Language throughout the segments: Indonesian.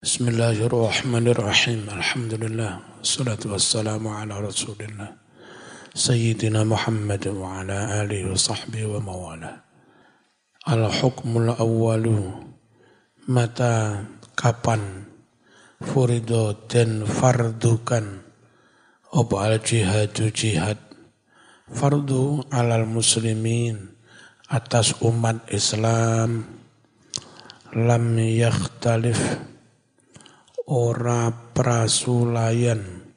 Bismillahirrahmanirrahim. Alhamdulillah. Salatu wassalamu ala rasulillah. Sayyidina Muhammad wa ala alihi wa wa mawala. Al-hukmul awwalu. Mata kapan furido dan fardukan. Oba al-jihadu jihad. Fardu alal muslimin. Atas umat Islam. Lam yakhtalif ora prasulayan.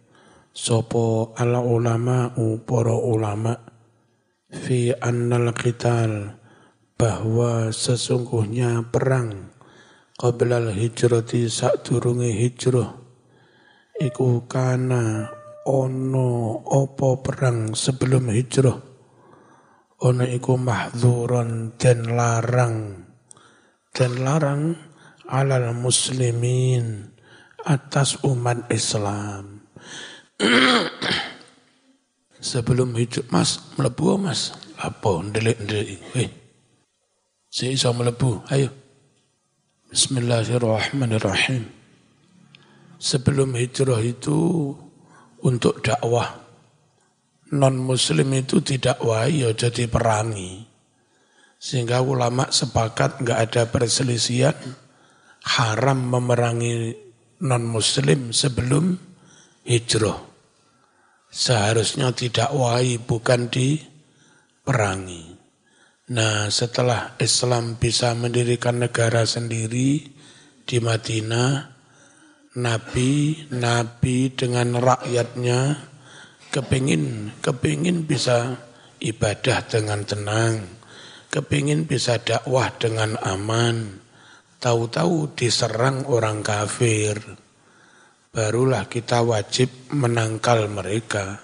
Sopo ala ulama para ulama. Fi annal qital. Bahwa sesungguhnya perang. Qablal hijrati sadurunge hijrah. Iku kana ono opo perang sebelum hijrah. Ono iku mahzuran dan larang. Dan larang alal muslimin atas umat Islam. Sebelum hidup mas, melebu mas. Apa? Ndelik-ndelik. Hei. Saya bisa melebu. Ayo. Bismillahirrahmanirrahim. Sebelum hijrah itu untuk dakwah. Non muslim itu tidak ya jadi perangi. Sehingga ulama sepakat nggak ada perselisihan haram memerangi non-muslim sebelum hijrah. Seharusnya tidak wahi bukan diperangi. Nah setelah Islam bisa mendirikan negara sendiri di Madinah, Nabi, Nabi dengan rakyatnya kepingin, kepingin bisa ibadah dengan tenang, kepingin bisa dakwah dengan aman, tahu-tahu diserang orang kafir, barulah kita wajib menangkal mereka,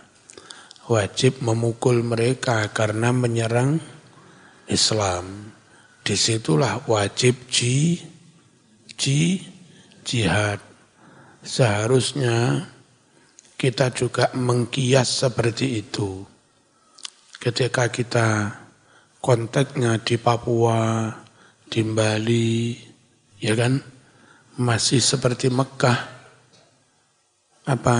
wajib memukul mereka karena menyerang Islam. Di situlah wajib ji, ji, jihad. Seharusnya kita juga mengkias seperti itu. Ketika kita kontaknya di Papua, di Bali, ya kan? Masih seperti Mekah. Apa?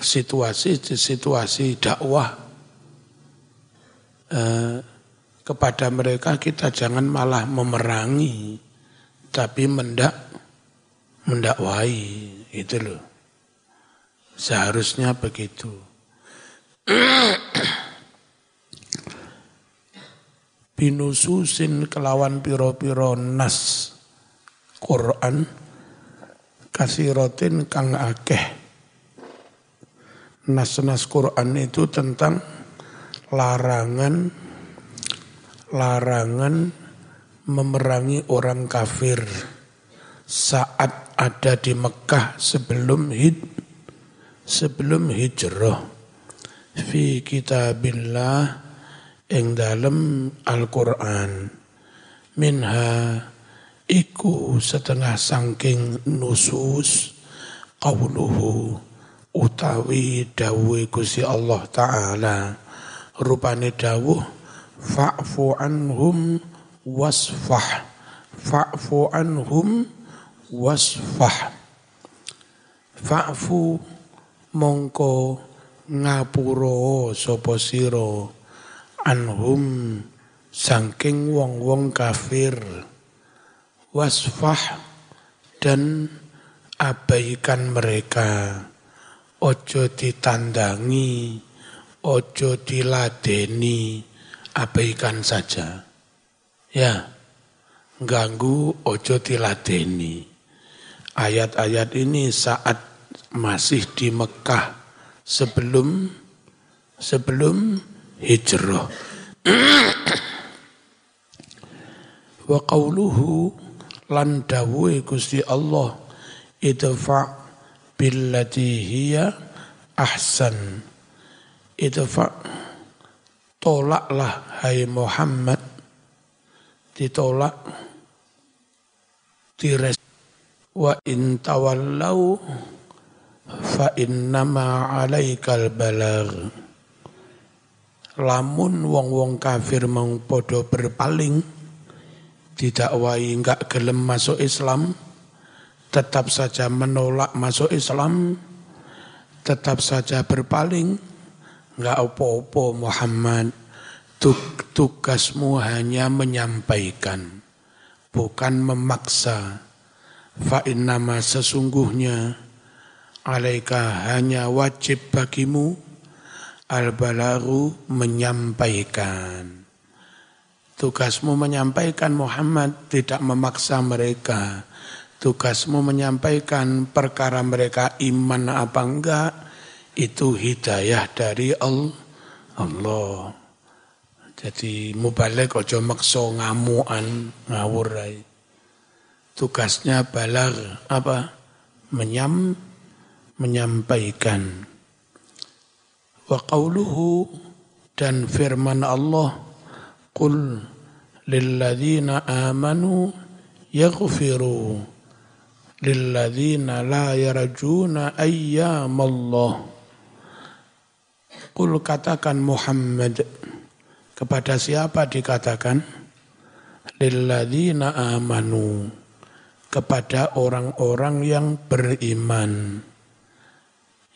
Situasi situasi dakwah. Eh, kepada mereka kita jangan malah memerangi tapi mendak mendakwai. Itu loh. Seharusnya begitu. Binususin kelawan piro-piro nas Quran kasirotin kang akeh. Nas-nas Quran itu tentang larangan larangan memerangi orang kafir saat ada di Mekah sebelum hid sebelum hijrah fi kitabillah ing dalam Al-Qur'an minha iku setengah sangking nusus qauluhu utawi dawuh Gusti Allah taala. Rupane dawuh fa'fu anhum wasfah. Fa'fu anhum wasfah. Fa'fu mongko ngapuro sapa sira anhum sangking wong-wong kafir wasfah dan abaikan mereka. Ojo ditandangi, ojo diladeni, abaikan saja. Ya, ganggu ojo diladeni. Ayat-ayat ini saat masih di Mekah sebelum sebelum hijrah. Wa qawluhu lan dawuhe Gusti Allah idfa billati hiya ahsan. Idfa tolaklah hai Muhammad. Ditolak dires wa in tawallau fa innama alaikal balag lamun wong-wong kafir mong podo berpaling didakwai enggak gelem masuk Islam, tetap saja menolak masuk Islam, tetap saja berpaling, nggak opo-opo Muhammad. Tugasmu hanya menyampaikan, bukan memaksa. Fa'in nama sesungguhnya alaika hanya wajib bagimu al-balaru menyampaikan. Tugasmu menyampaikan Muhammad tidak memaksa mereka. Tugasmu menyampaikan perkara mereka iman apa enggak itu hidayah dari Allah. Jadi mubalik ojo makso ngamuan ngawur. Tugasnya balar apa? Menyam, menyampaikan. Wa qawluhu dan firman Allah Qul lilladzina amanu yaghfiru lilladzina la yarjuna ayyamallah Qul katakan Muhammad. Kepada siapa dikatakan? Lilladzina amanu. Kepada orang-orang yang beriman.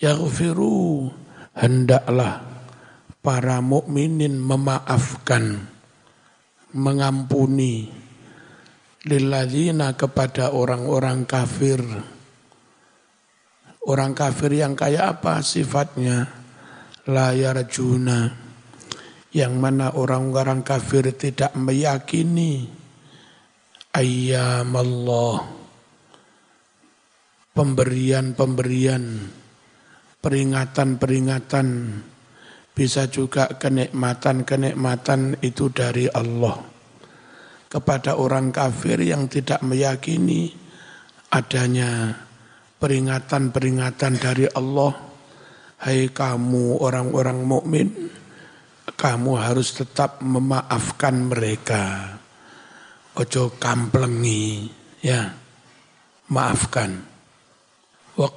Yaghfiru. Hendaklah para mukminin memaafkan, mengampuni lilladzina kepada orang-orang kafir. Orang kafir yang kayak apa sifatnya? Layar juna. Yang mana orang-orang kafir tidak meyakini ayyam Allah. Pemberian-pemberian peringatan-peringatan, bisa juga kenikmatan-kenikmatan itu dari Allah. Kepada orang kafir yang tidak meyakini adanya peringatan-peringatan dari Allah, hai kamu orang-orang mukmin, kamu harus tetap memaafkan mereka. Ojo kamplengi, ya, maafkan wa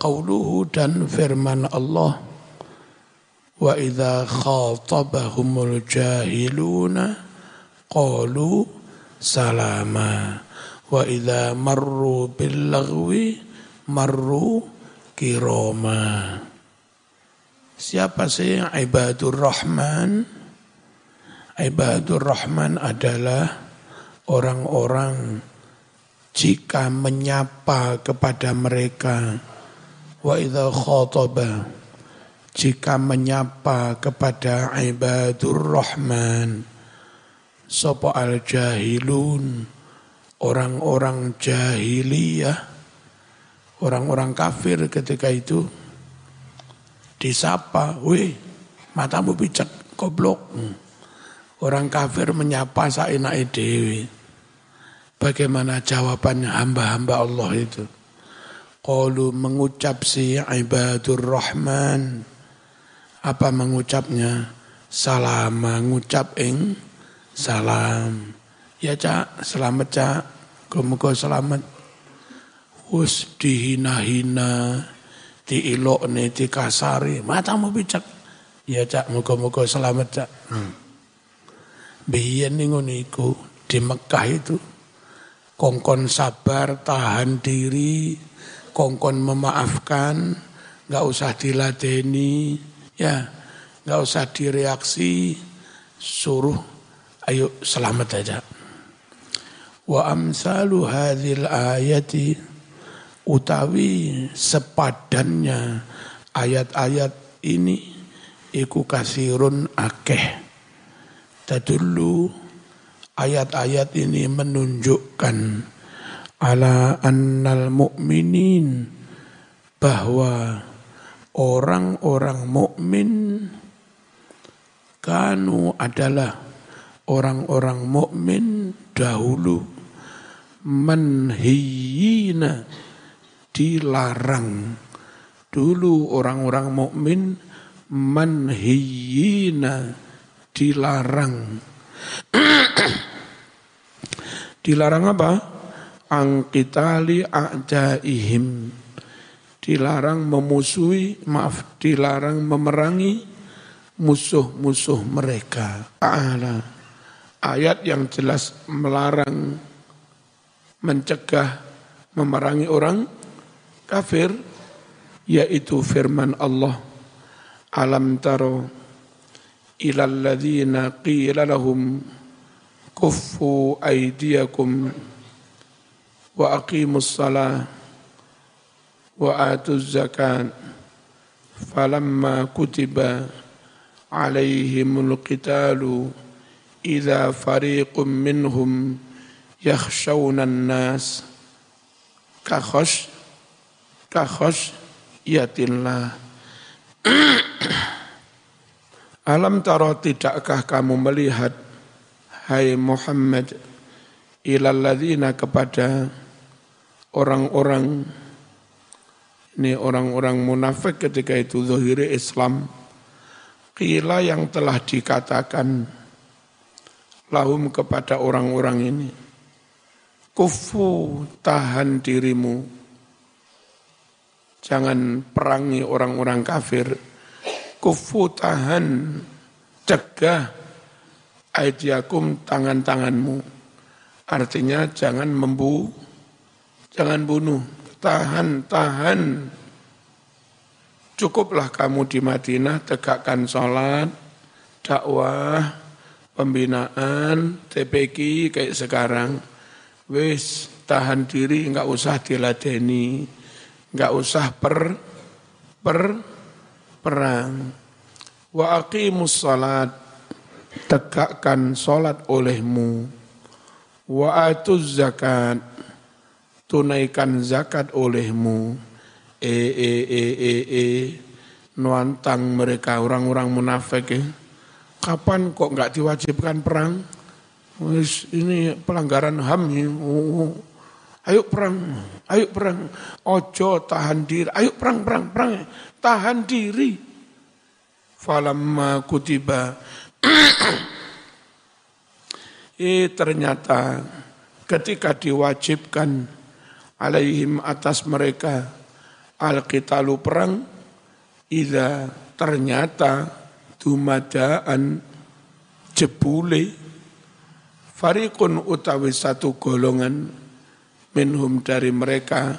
dan firman Allah wa idza khatabahumul jahiluna qalu salama. Wa idza marru bil lagwi marru kiroma. Siapa sih ibadur rahman? Ibadur rahman adalah orang-orang jika menyapa kepada mereka. Wa idza khataba jika menyapa kepada ibadur rahman sapa al jahilun orang-orang jahiliyah orang-orang kafir ketika itu disapa weh matamu picek goblok orang kafir menyapa saenake dewi bagaimana jawabannya hamba-hamba Allah itu Qalu mengucap si ibadur rahman. Apa mengucapnya? Salam mengucap ing salam. Ya cak, selamat cak. Muka selamat. Wus dihina-hina, diilokne, dikasari. Matamu bicak. Ya cak, muka-muka selamat cak. Hmm. Biyen iku di Mekah itu kongkon sabar, tahan diri, kongkon memaafkan, nggak usah diladeni, ya, nggak usah direaksi, suruh ayo selamat aja. Wa amsalu hadhil ayati utawi sepadannya ayat-ayat ini iku kasirun akeh. Tadullu ayat-ayat ini menunjukkan ala annal mu'minin bahwa orang-orang mukmin kanu adalah orang-orang mukmin dahulu. Menhiyina dilarang. Dulu orang-orang mukmin menhiyina dilarang. Dilarang apa? Angkitali a'daihim dilarang memusuhi maaf dilarang memerangi musuh-musuh mereka. Ta'ala ayat yang jelas melarang mencegah memerangi orang kafir yaitu firman Allah alam taro ilal ladzina qila lahum kuffu aydiyakum wa aqimus salah wa atuz zakat. Falamma kutiba alaihimul qitalu idza fariqum minhum yakhshawna an-nas. Kakhosh kakhosh yatillah Alam taro tidakkah kamu melihat Hai Muhammad Ilalladzina kepada Orang-orang Ini orang-orang munafik ketika itu Zuhiri Islam Qila yang telah dikatakan Lahum kepada orang-orang ini Kufu tahan dirimu Jangan perangi orang-orang kafir. Kufu tahan, cegah aidiakum tangan-tanganmu. Artinya jangan membu, jangan bunuh. Tahan, tahan. Cukuplah kamu di Madinah tegakkan sholat, dakwah, pembinaan, TPK kayak sekarang. Wis tahan diri, enggak usah diladeni nggak usah per per perang. Wa aqimus salat tegakkan salat olehmu. Wa atuz zakat tunaikan zakat olehmu. E e e e e nuantang mereka orang-orang munafik ya. Kapan kok nggak diwajibkan perang? ini pelanggaran HAM ya. Oh, Ayo perang, ayo perang. Ojo tahan diri. Ayo perang, perang, perang. Tahan diri. Falamma kutiba. eh ternyata ketika diwajibkan alaihim atas mereka. Al-qitalu perang ida ternyata dumadaan jebule. Farikun utawi satu golongan minhum dari mereka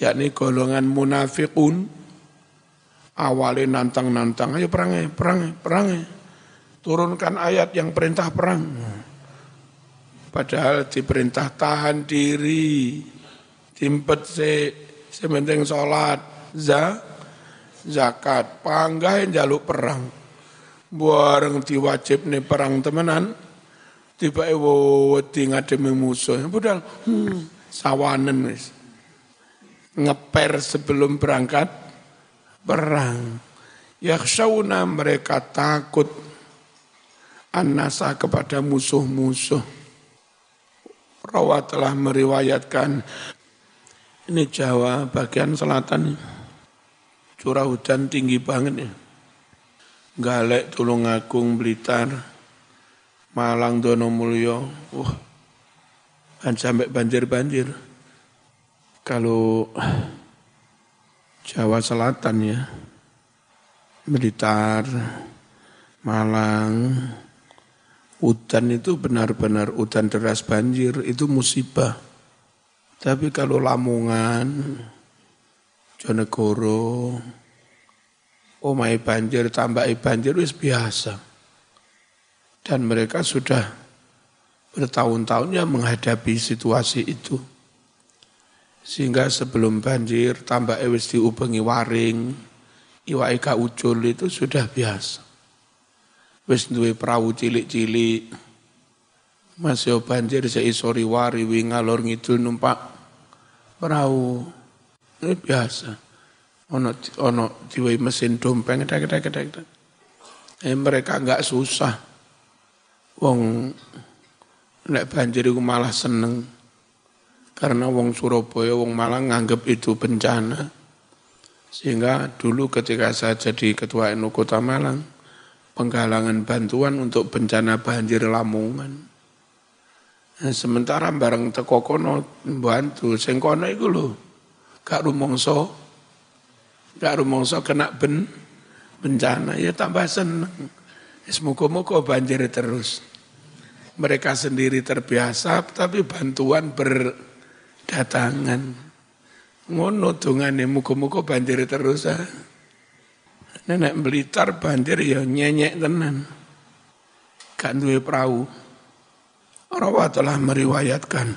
yakni golongan munafikun awalnya nantang-nantang ayo perang perang perang turunkan ayat yang perintah perang. Padahal diperintah tahan diri timpet se sementing sholat za zakat panggah jaluk perang bareng diwajib nih perang temenan tiba ewo wedi ngademi musuh budal hmm sawanen wis. Ngeper sebelum berangkat perang. Yakhshawna mereka takut anasa kepada musuh-musuh. Rawa telah meriwayatkan ini Jawa bagian selatan curah hujan tinggi banget ya. Galek Tulungagung Blitar Malang Donomulyo wah kan sampai banjir-banjir. Kalau Jawa Selatan ya, Blitar, Malang, hutan itu benar-benar hutan deras banjir, itu musibah. Tapi kalau Lamongan, Jonegoro, omai banjir, tambah banjir, wis biasa. Dan mereka sudah bertahun-tahunnya menghadapi situasi itu. Sehingga sebelum banjir tambah ewis diubengi waring, iwa eka ucul itu sudah biasa. Wis duwe perahu cilik-cilik, masih banjir seisori wari wi ngalor ngidul numpak perahu. Ini biasa. Ono ono diwe mesin dompeng, kadang kadang Eh, mereka enggak susah. Wong nek banjir itu malah seneng. Karena wong Surabaya, wong Malang nganggep itu bencana. Sehingga dulu ketika saya jadi ketua NU Kota Malang, penggalangan bantuan untuk bencana banjir Lamongan. Sementara bareng teko kono bantu, sing kono iku lho, gak rumongso, gak rumongso kena ben bencana, ya tambah seneng. Semoga-moga banjir terus mereka sendiri terbiasa, tapi bantuan berdatangan. Ngono dongane muga-muga banjir terus ah. Nenek Blitar banjir ya nyenyek tenan. Gak duwe perahu. Rawa telah meriwayatkan.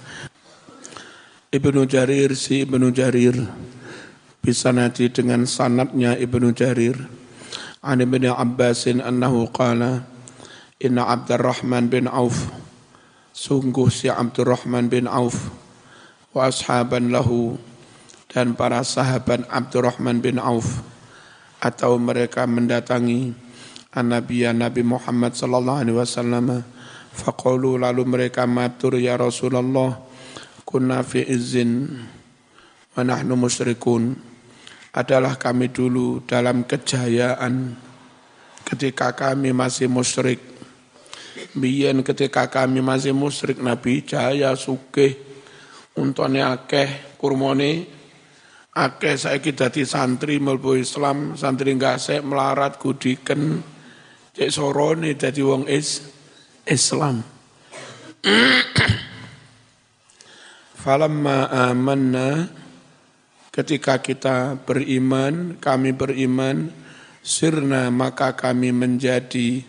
Ibnu Jarir si Ibnu Jarir. Bisa nanti dengan sanatnya Ibnu Jarir. An Ibnu Abbasin annahu qala inna Abdurrahman bin Auf. Sungguh si Abdurrahman bin Auf wa ashaban lahu dan para sahabat Abdurrahman bin Auf atau mereka mendatangi Nabi Nabi Muhammad sallallahu alaihi wasallam faqalu lalu mereka matur ya Rasulullah kunna fi izin wa nahnu musyrikun. Adalah kami dulu dalam kejayaan ketika kami masih musyrik. Biyen ketika kami masih musyrik Nabi jaya sugih untone akeh kurmone. Akeh saiki dadi santri mlebu Islam, santri gasek melarat kudiken cek sorone dadi wong is Islam. Falamma amanna ketika kita beriman, kami beriman, sirna maka kami menjadi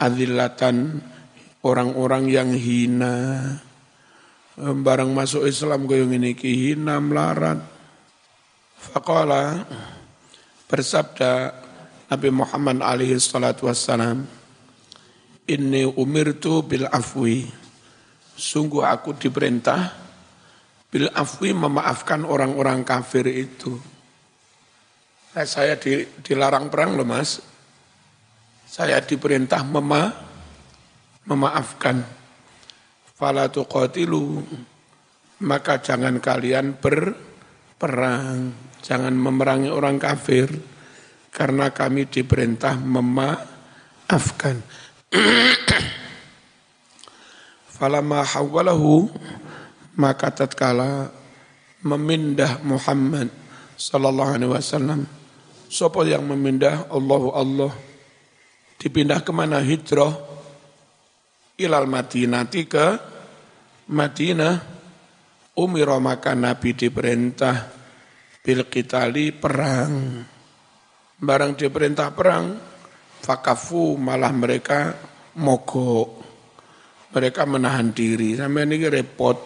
adilatan orang-orang yang hina. Barang masuk Islam goyong ini hina melarat Faqala bersabda Nabi Muhammad alaihi salatu wassalam, Inni umirtu bil afwi. Sungguh aku diperintah bil afwi memaafkan orang-orang kafir itu. Nah, saya di, dilarang perang loh mas. Saya diperintah mema, memaafkan. Fala tuqatilu. Maka jangan kalian berperang jangan memerangi orang kafir karena kami diperintah memaafkan. Falama hawalahu maka tatkala memindah Muhammad sallallahu alaihi wasallam Siapa yang memindah? Allahu Allah. Dipindah ke mana? Hijrah ilal Madinah ke Madinah. Umiro maka Nabi diperintah bil perang. Barang diperintah perang, fakafu malah mereka mogok. Mereka menahan diri. Sampai ini repot.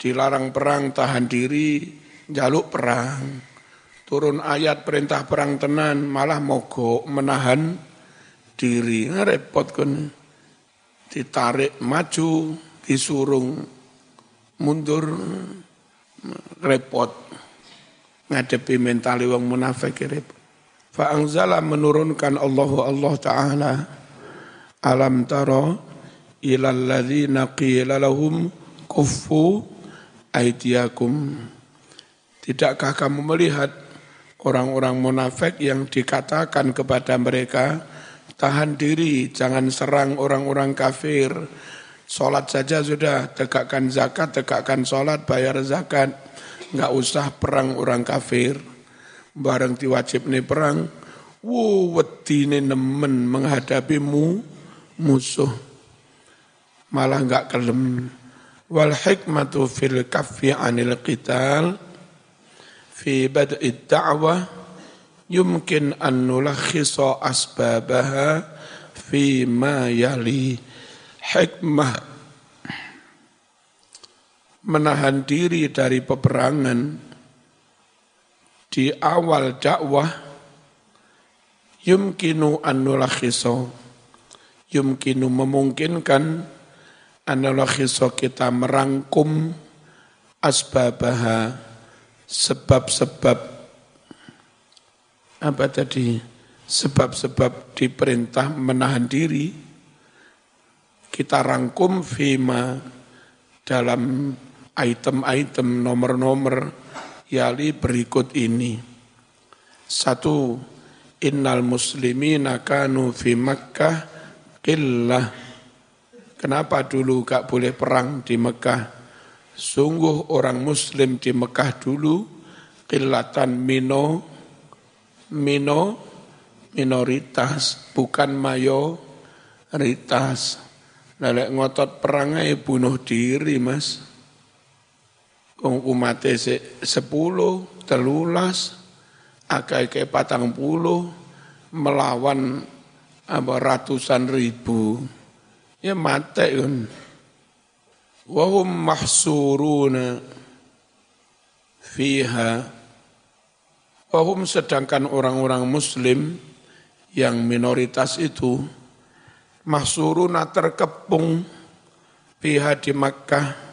Dilarang perang, tahan diri, jaluk perang. Turun ayat perintah perang tenan, malah mogok, menahan diri. Nah, repot kan. Ditarik maju, disurung mundur, repot ngadepi mentali wong munafik repot. Fa anzala menurunkan Allah Allah taala alam tara ilal ladzina qila lahum kuffu aidiakum Tidakkah kamu melihat orang-orang munafik yang dikatakan kepada mereka tahan diri, jangan serang orang-orang kafir. Sholat saja sudah, tegakkan zakat, tegakkan sholat, bayar zakat nggak usah perang orang kafir. Barang diwajib nih perang, wuh wedine nemen menghadapi mu, musuh. Malah nggak kelem. Wal hikmatu fil kaffi anil qital fi bad'i da'wah yumkin an nulakhisa asbabaha fi ma yali hikmah menahan diri dari peperangan di awal dakwah yumkinu annulakhiso. Yumkinu memungkinkan annulakhiso kita merangkum asbabaha sebab-sebab apa tadi? Sebab-sebab diperintah menahan diri. Kita rangkum fima dalam item-item nomor-nomor yali berikut ini. Satu, innal muslimina kanu fi Makkah qillah. Kenapa dulu gak boleh perang di Mekah? Sungguh orang muslim di Mekah dulu qillatan mino mino minoritas bukan mayoritas. Lelek ngotot perang bunuh diri mas umat sepuluh, telulas, akai patang puluh, melawan apa ratusan ribu. Ya mati kan. Wahum mahsuruna fiha. Wahum sedangkan orang-orang muslim yang minoritas itu mahsuruna terkepung fiha di Makkah.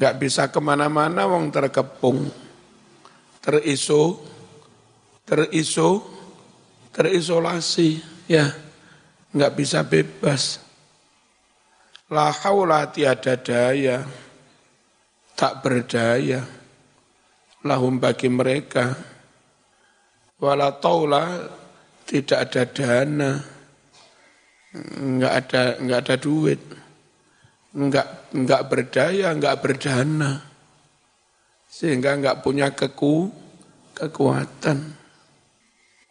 Gak bisa ke mana-mana wong terkepung. Teriso, teriso, terisolasi. Ya, nggak bisa bebas. La haula tiada daya, tak berdaya. Lahum bagi mereka. Wala taula tidak ada dana. Enggak ada enggak ada duit. Enggak enggak berdaya, enggak berdana. Sehingga enggak punya keku kekuatan.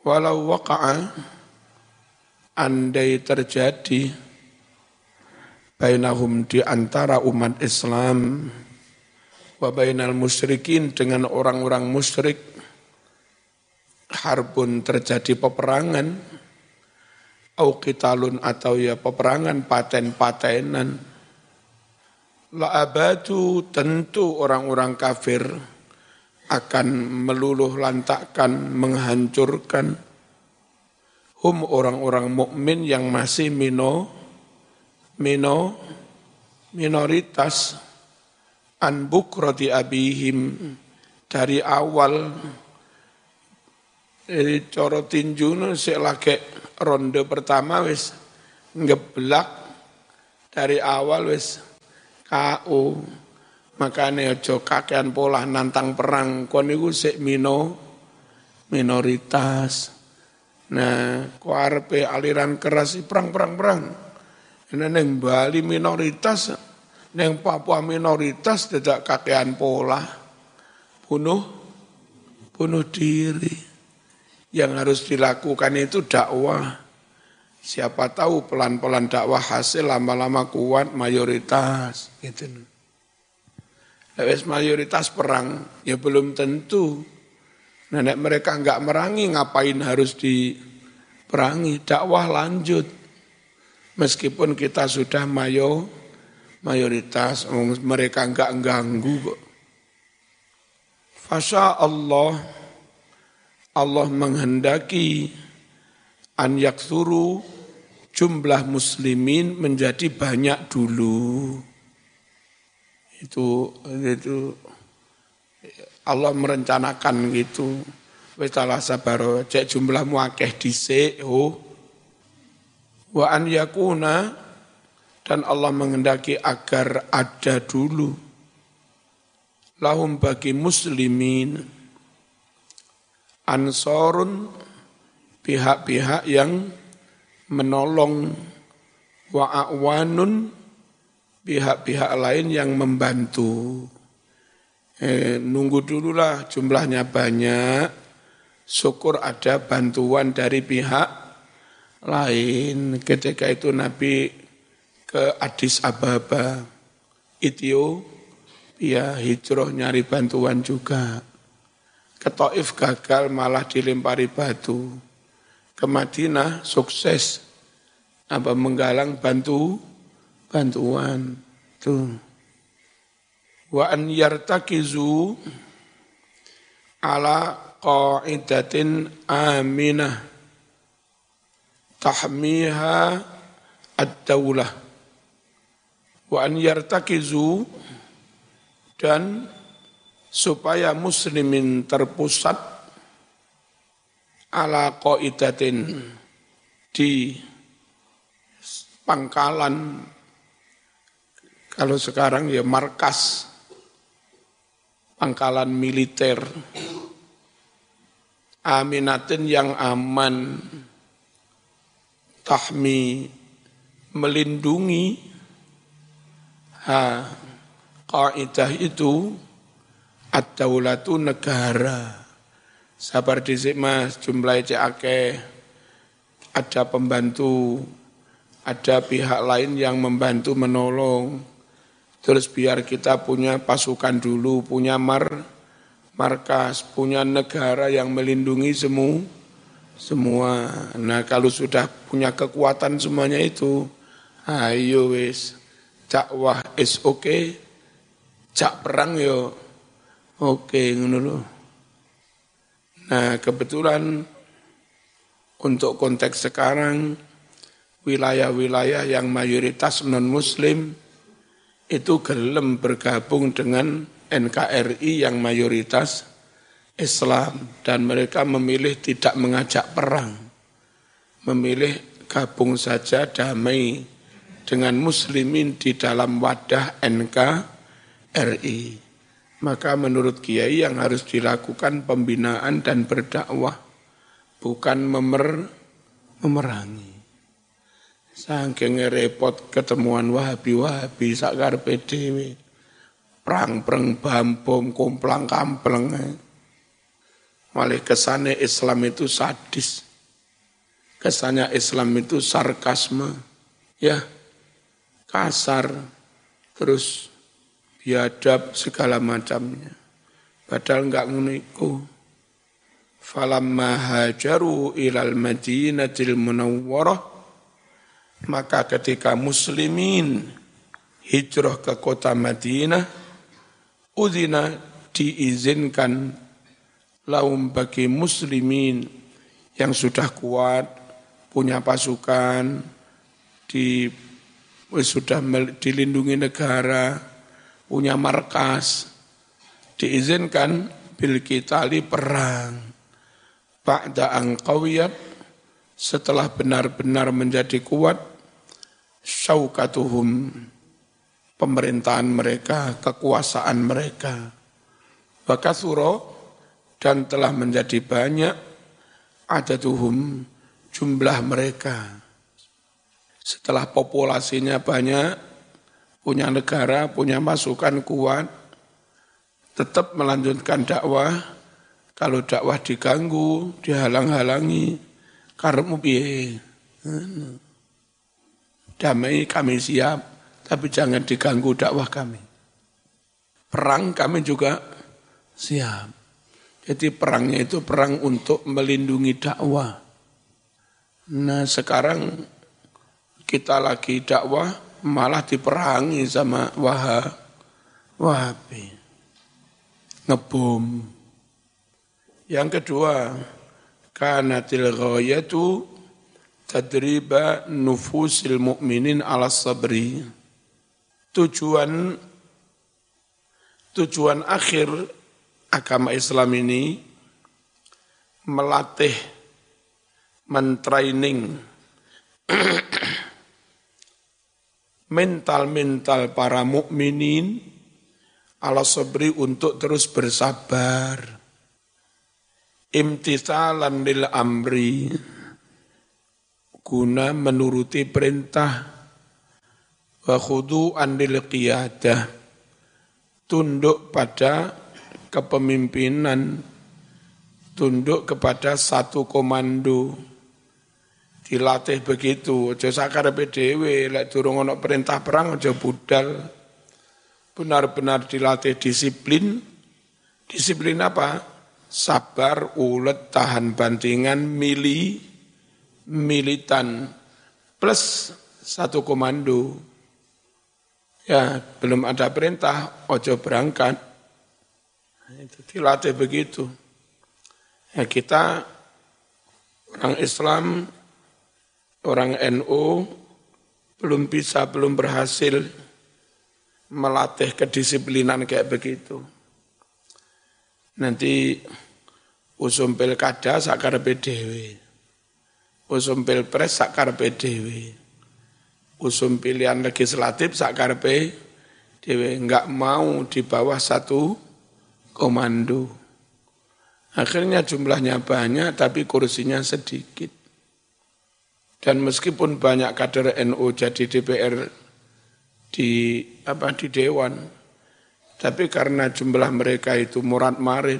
Walau waqa'a andai terjadi bainahum di antara umat Islam wa bainal musyrikin dengan orang-orang musyrik harbun terjadi peperangan au atau ya peperangan paten-patenan la abadu tentu orang-orang kafir akan meluluh lantakkan menghancurkan. Hum orang-orang mukmin yang masih mino mino minoritas. An bukroti abihim dari awal. Dari coro tinju lagi ronde pertama wis ngeblak. Dari awal wis KO makanya ojo kakean pola nantang perang kon niku mino minoritas nah ku aliran keras perang perang perang Neng Bali minoritas, neng Papua minoritas tidak kakean pola. Bunuh, bunuh diri. Yang harus dilakukan itu dakwah. Siapa tahu pelan-pelan dakwah hasil lama-lama kuat mayoritas. Gitu. Lewis mayoritas perang, ya belum tentu. Nenek mereka enggak merangi, ngapain harus diperangi? Dakwah lanjut meskipun kita sudah mayo mayoritas mereka enggak ganggu kok. Fasya Allah Allah menghendaki an yaksuru jumlah muslimin menjadi banyak dulu. Itu itu Allah merencanakan gitu. Wis sabar cek jumlahmu akeh dhisik oh wa an yakuna dan Allah mengendaki agar ada dulu lahum bagi muslimin ansorun pihak-pihak yang menolong wa awanun pihak-pihak lain yang membantu. Eh, nunggu dululah jumlahnya banyak, syukur ada bantuan dari pihak lain ketika itu Nabi ke Addis Ababa, Ethiopia, hijrah nyari bantuan juga. Ke Taif gagal malah dilempari batu. Ke Madinah sukses. Apa menggalang bantu bantuan. Tuh. Wa an yartakizu ala qaidatin aminah. Tahmiha ad-daulah. Wa an yartakizu dan supaya muslimin terpusat ala qaidatin. Di pangkalan. Kalau sekarang ya markas. Pangkalan militer. Aminatin yang aman. Tahmi. Melindungi. Ha kaidah itu ad-daulatu negara sabar dhisik Mas. Jumlah akeh. Ada pembantu ada pihak lain yang membantu menolong. Terus biar kita punya pasukan dulu, punya mar, markas, punya negara yang melindungi semua, semua. Nah kalau sudah punya kekuatan semuanya itu, ayo wis, wah is oke, okay, cak perang yo, oke okay, ngono Nah kebetulan untuk konteks sekarang wilayah-wilayah yang mayoritas non-muslim itu gelem bergabung dengan NKRI yang mayoritas Islam dan mereka memilih tidak mengajak perang. Memilih gabung saja damai dengan muslimin di dalam wadah NKRI. Maka menurut Kiai yang harus dilakukan pembinaan dan berdakwah bukan memer, memerangi. Saking repot ketemuan Wahabi-Wahabi sakar PDW. Perang-perang bambom, kumplang kampleng. Malah kesannya Islam itu sadis. Kesannya Islam itu sarkasme. Ya, kasar. Terus biadab segala macamnya. Padahal enggak nguniku. Falamma hajaru ilal madinatil munawwarah maka ketika muslimin hijrah ke kota Madinah, udina diizinkan laum bagi muslimin yang sudah kuat, punya pasukan, di, sudah dilindungi negara, punya markas, diizinkan bil kitali perang. Ba'da angkawiyat setelah benar-benar menjadi kuat, syaukatuhum pemerintahan mereka, kekuasaan mereka. Bakasuro dan telah menjadi banyak ada tuhum jumlah mereka. Setelah populasinya banyak, punya negara, punya masukan kuat, tetap melanjutkan dakwah. Kalau dakwah diganggu, dihalang-halangi, karena piye? damai kami siap, tapi jangan diganggu dakwah kami. Perang kami juga siap. Jadi perangnya itu perang untuk melindungi dakwah. Nah sekarang kita lagi dakwah malah diperangi sama wahab, wahabi. Ngebom. Yang kedua, kanatil ghayatu tadriba nufusil mu'minin ala sabri. Tujuan tujuan akhir agama Islam ini melatih mentraining mental-mental para mukminin ala sabri untuk terus bersabar. Imtithalan lil amri guna menuruti perintah. Wa khudu'an lil qiyadah tunduk pada kepemimpinan tunduk kepada satu komando dilatih begitu aja sakarepe dhewe lek durung ana perintah perang aja budal benar-benar dilatih disiplin disiplin apa sabar ulet tahan bantingan mili militan plus satu komando. Ya, belum ada perintah, ojo berangkat. Itu dilatih begitu. Ya, kita orang Islam, orang NU, belum bisa, belum berhasil melatih kedisiplinan kayak begitu. Nanti usum pilkada sakar PDW usum pilpres sakar PDW, Usum pilihan legislatif sakar PDW, enggak mau di bawah satu komando. Akhirnya jumlahnya banyak tapi kursinya sedikit. Dan meskipun banyak kader NU jadi DPR di apa di dewan, tapi karena jumlah mereka itu murad marid,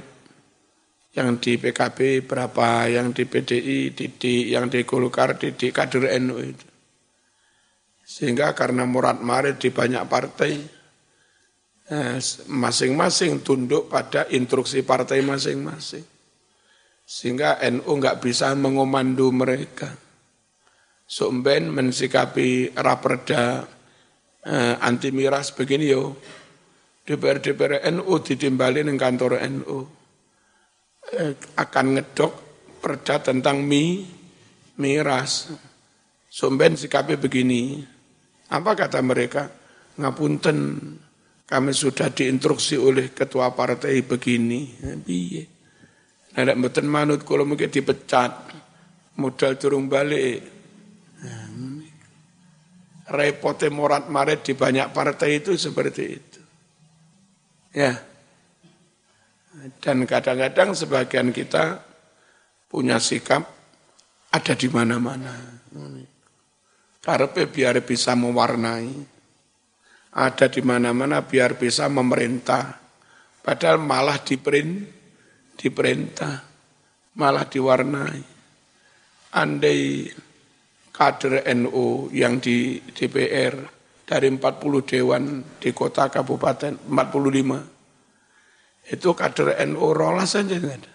yang di PKB berapa, yang di PDI, Didi, yang di Golkar, Didi, kader NU itu. Sehingga karena murad marid di banyak partai, eh, masing-masing tunduk pada instruksi partai masing-masing. Sehingga NU nggak bisa mengomandu mereka. Sumben mensikapi raperda eh, anti miras begini yo. DPR DPR NU ditimbali dengan kantor NU eh, akan ngedok perda tentang mi miras. Sumben sikapi begini. Apa kata mereka? Ngapunten, kami sudah diinstruksi oleh ketua partai begini. Piye? Ada mboten manut kalau mungkin dipecat. Modal turung balik. Repotnya morat maret di banyak partai itu seperti itu. Ya. Dan kadang-kadang sebagian kita punya sikap ada di mana-mana. Karena biar bisa mewarnai. Ada di mana-mana biar bisa memerintah. Padahal malah diperin, diperintah, malah diwarnai. Andai kader NU yang di DPR dari 40 dewan di kota kabupaten 45 itu kader NU rolas saja ada.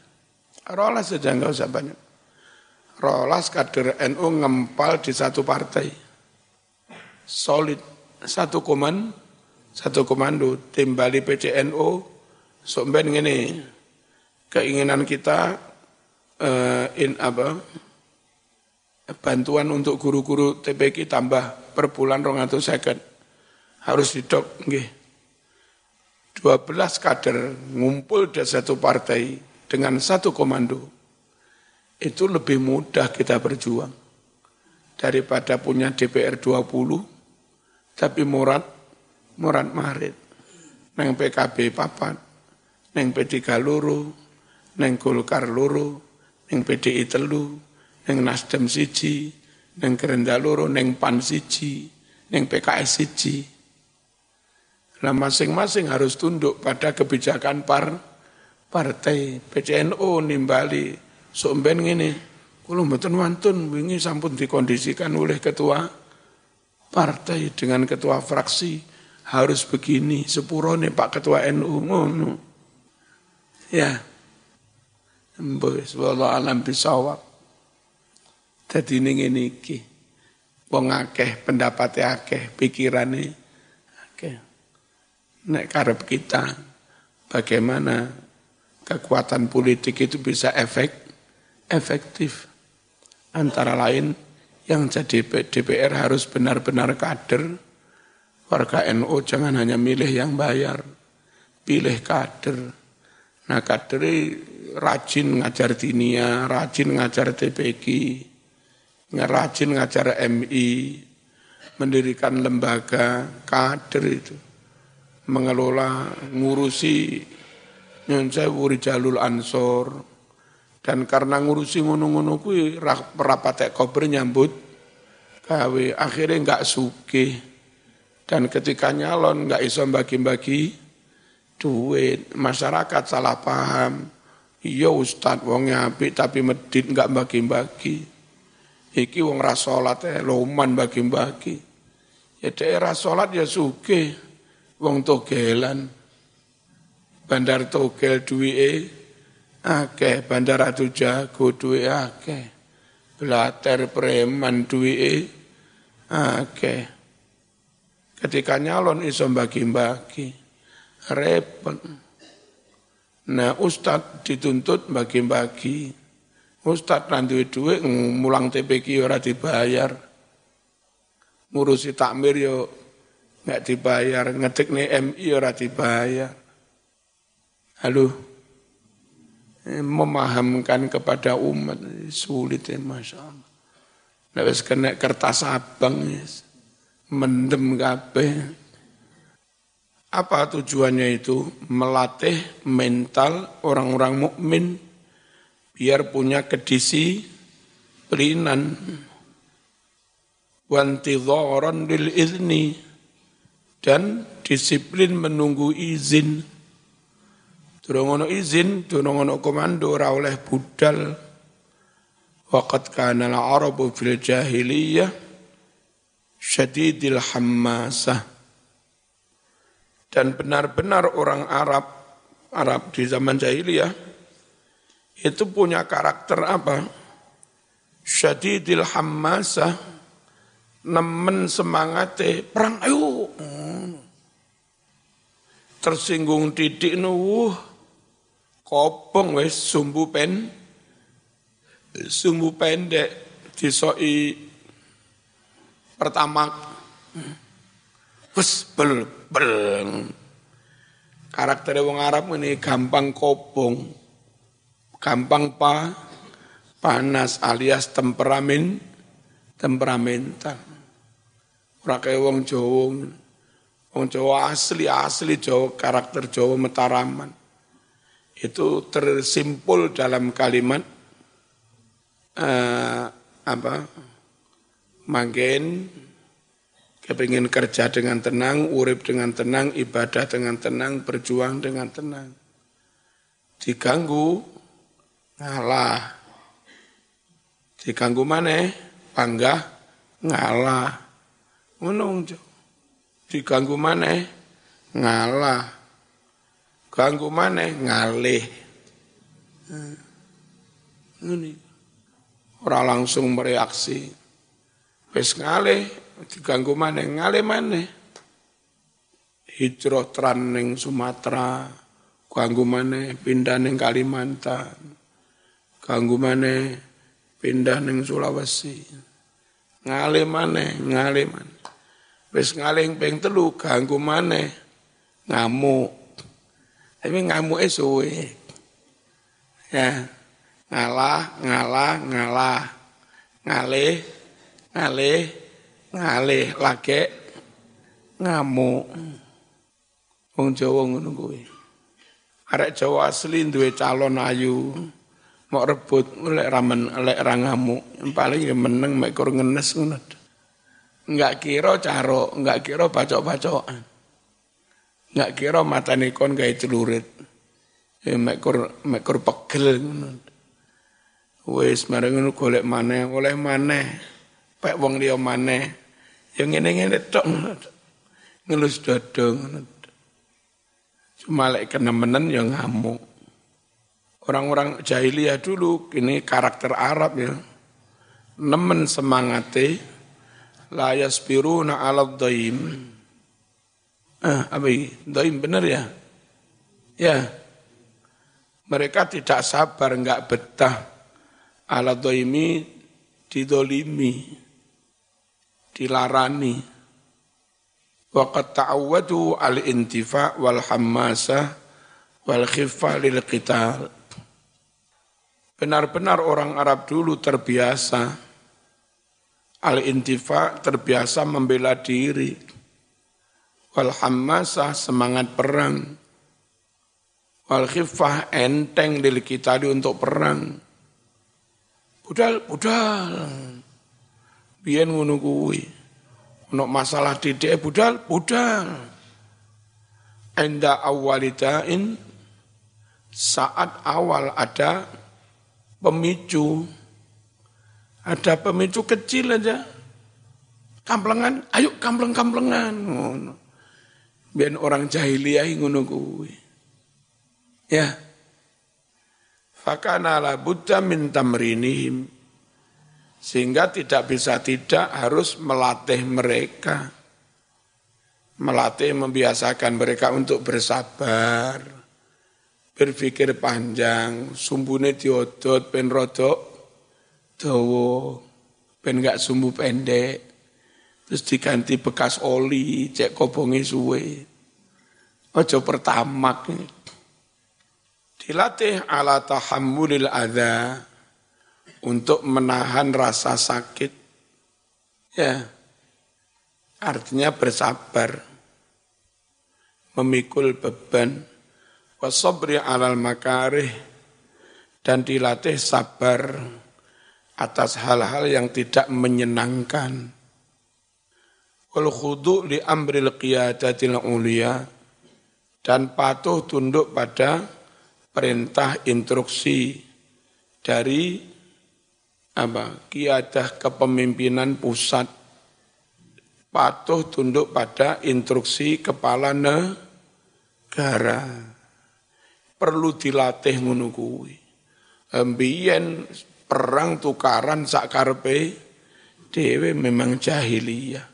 Rolas saja enggak usah banyak. Rolas kader NU ngempal di satu partai. Solid. Satu koman, satu komando. Tim Bali PCNU, somben ini keinginan kita uh, in apa bantuan untuk guru-guru TPK tambah per bulan rong atau second harus didok nggih. 12 kader ngumpul di satu partai dengan satu komando. Itu lebih mudah kita berjuang daripada punya DPR 20 tapi murad murad marit neng PKB papat neng P3 luru neng Golkar luru neng PDI telu neng Nasdem siji neng Kerenda luru neng PAN siji neng PKS siji. Nah masing-masing harus tunduk pada kebijakan par partai PCNO nimbali sok ben ngene kula mboten wantun wingi sampun dikondisikan oleh ketua partai dengan ketua fraksi. Harus begini sepurone Pak Ketua NU ngono. Ya. Mbes wala alam bisawab dadi ning ngene iki wong akeh pendapate akeh pikirane akeh nek karep kita bagaimana kekuatan politik itu bisa efek efektif. Antara lain yang jadi DPR harus benar-benar kader, warga NU jangan hanya milih yang bayar, pilih kader. Nah kader rajin ngajar dinia, rajin ngajar TPG, rajin ngajar MI, mendirikan lembaga kader itu, mengelola, ngurusi Nyun Sewu Jalul Ansor, dan karena ngurusi ngono-ngono kuwi rapat kober nyambut gawe. Akhirnya enggak suke dan ketika nyalon enggak iso bagi-bagi duit. Masyarakat salah paham. Iya ustad wong apik tapi medit enggak bagi-bagi iki wong ra salat eh loman bagi-bagi. Ya daerah salat ya suke wong togelan. Bandar togel duwe akeh bandara tu jago duwe akeh. Blater preman duwe akeh. Ketika nyalon iso bagi-bagi repot. Nah ustad dituntut bagi-bagi ustad nanti duwe mulang TPQ ora dibayar. Ngurusi takmir yo nggak dibayar. Ngetik nih MI ora dibayar. Halo? Memahamkan kepada umat. Sulit ya masya Allah. Nek kena kertas abang mendem kabeh. Apa tujuannya itu? Melatih mental orang-orang mukmin biar punya kedisi perinan wantidharan lil izni dan disiplin menunggu izin Durung ono izin, durung ono komando ora oleh budal. Waqad kana al-arabu fil jahiliyah syadidil hammasah. Dan benar-benar orang Arab, Arab di zaman jahiliyah, itu punya karakter apa? Syadidil hammasah, nemen semangate perang ayo. Tersinggung titik nuwuh, kopong wes sumbu pen, sumbu pendek disoi pertama Wes bel bel. Karakter wong Arab ini gampang kopong, gampang pa, panas alias temperamen, temperamental. Ora kaya wong Jawa. Wong Jawa asli asli Jawa karakter Jawa Mataraman. Itu tersimpul dalam kalimat uh, apa? Manggen kepingin kerja dengan tenang, urip dengan tenang, ibadah dengan tenang, berjuang dengan tenang. Diganggu, ngalah. Diganggu mana? Panggah, ngalah. Menung, diganggu mana? Ngalah. Ganggu mana? Ngalih. Ini. Orang langsung bereaksi. Wes ngalih, diganggu mana ngale mana hijrah tran ning Sumatera ganggu mana pindah ning Kalimantan ganggu mana pindah ning Sulawesi ngale mana ngale mana wis ngaling ping telu ganggu mana ngamuk tapi ngamuk suwe ya ngalah ngalah ngalah ngalih ngalih ngalih lagi ngamuk. Wong Jawa ngono kuwi. Arek Jawa asli duwe calon ayu. Mau rebut lek ramen lek ra ngamuk. Paling ya meneng mek kur ngenes ngono. Enggak kira caro, enggak kira bacok-bacokan. Enggak kira matane kon gawe celurit. Ya mek kur mek kur pegel ngono. Wis marang ngono golek maneh, oleh maneh. Pek wong liya maneh. Yang ngene-ngene tok ngelus dada Cuma lek kena menen yang ngamuk. Orang-orang jahiliyah dulu ini karakter Arab ya. Nemen semangate la yasbiruna 'ala dhaim. Ah, apa ini? Dhaim benar ya? Ya. Mereka tidak sabar, enggak betah. Ala dhaimi didolimi dilarani waqad ta'awwadu al-intifa wal hammasa wal khifa lil qital benar-benar orang Arab dulu terbiasa. Al-intifa terbiasa membela diri. Wal hammasa semangat perang. Wal khifah enteng lil qital untuk perang. Budal budal. Biyen ngono kuwi. Ono masalah didik budal, budal. Enda awalidain saat awal ada pemicu. Ada pemicu kecil aja. Kamplengan, ayo kampleng-kamplengan. Biar orang jahiliyah ngono kuwi. Ya. Fakana la buddha min tamrinihim sehingga tidak bisa tidak harus melatih mereka. Melatih membiasakan mereka untuk bersabar, berpikir panjang, sumbune diodot, pen rodok, dawa, pen gak sumbu pendek, terus diganti bekas oli, cek kobongi suwe. Ojo pertamak. Dilatih ala tahammulil adha, untuk menahan rasa sakit. Ya, artinya bersabar, memikul beban, wasobri alal makarih, dan dilatih sabar atas hal-hal yang tidak menyenangkan. Wal khudu' li amril qiyadatil ulia, dan patuh tunduk pada perintah instruksi dari apa kiadah kepemimpinan pusat patuh tunduk pada instruksi kepala ne, negara. Perlu dilatih ngono kuwi. Mbiyen perang tukaran sak karepe dhewe memang jahiliyah.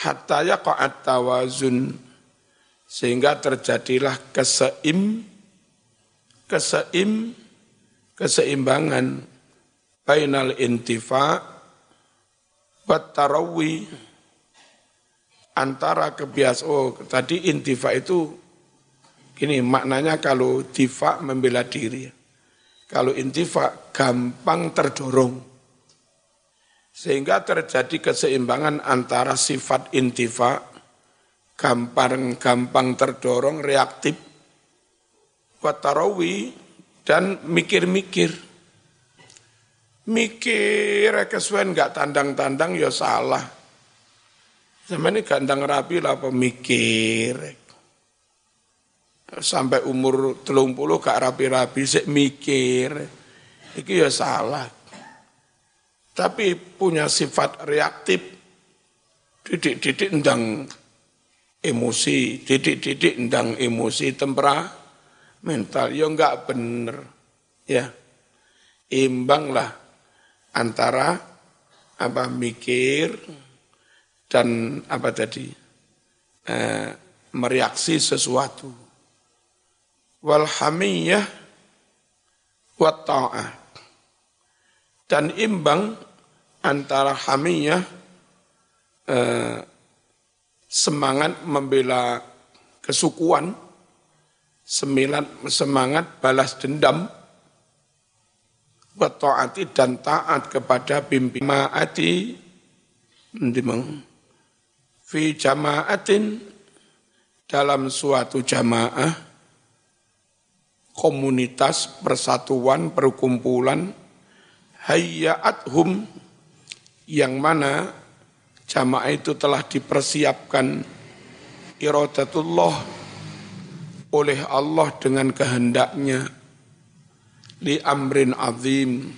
Hatta yaqa'at tawazun sehingga terjadilah keseim keseim keseimbangan bainal intifa wa tarawi antara kebiasaan oh tadi intifa itu gini maknanya kalau tifa membela diri kalau intifa gampang terdorong sehingga terjadi keseimbangan antara sifat intifa gampang-gampang terdorong reaktif watarawi dan mikir-mikir. Mikir kesuwen nggak tandang-tandang ya salah. Sama ini gandang rapi lah pemikir. Sampai umur telung puluh gak rapi-rapi sih mikir. Iki ya salah. Tapi punya sifat reaktif. Didik-didik endang emosi, didik-didik endang emosi tempera mental ya enggak bener ya imbanglah antara apa mikir dan apa tadi eh, mereaksi sesuatu wal hamiyah wa ta'ah. Dan imbang antara hamiyah eh, semangat membela kesukuan sembilan semangat balas dendam taati dan taat kepada pimpinan maati fi jamaatin dalam suatu jamaah komunitas persatuan perkumpulan hayyaathum yang mana jamaah itu telah dipersiapkan iradatullah oleh Allah dengan kehendaknya li amrin azim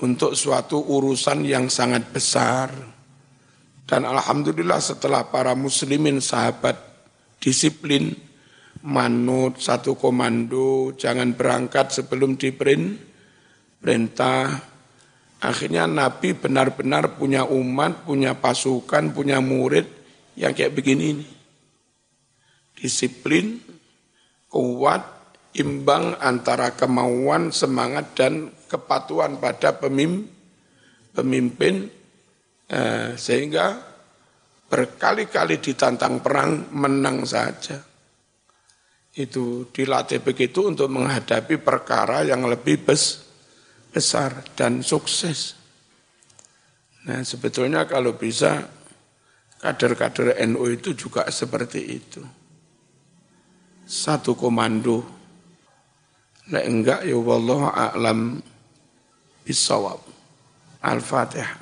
untuk suatu urusan yang sangat besar. Dan alhamdulillah setelah para muslimin sahabat disiplin manut satu komando jangan berangkat sebelum diperintah akhirnya Nabi benar-benar punya umat, punya pasukan, punya murid yang kayak begini ini. Disiplin, kuat, imbang antara kemauan, semangat, dan kepatuhan pada pemimpin, pemimpin eh, sehingga berkali-kali ditantang perang menang saja. Itu dilatih begitu untuk menghadapi perkara yang lebih bes, besar dan sukses. Nah sebetulnya kalau bisa kader-kader NU itu juga seperti itu satu komando. Lek enggak ya wallahu a'lam bisawab. Al-Fatihah.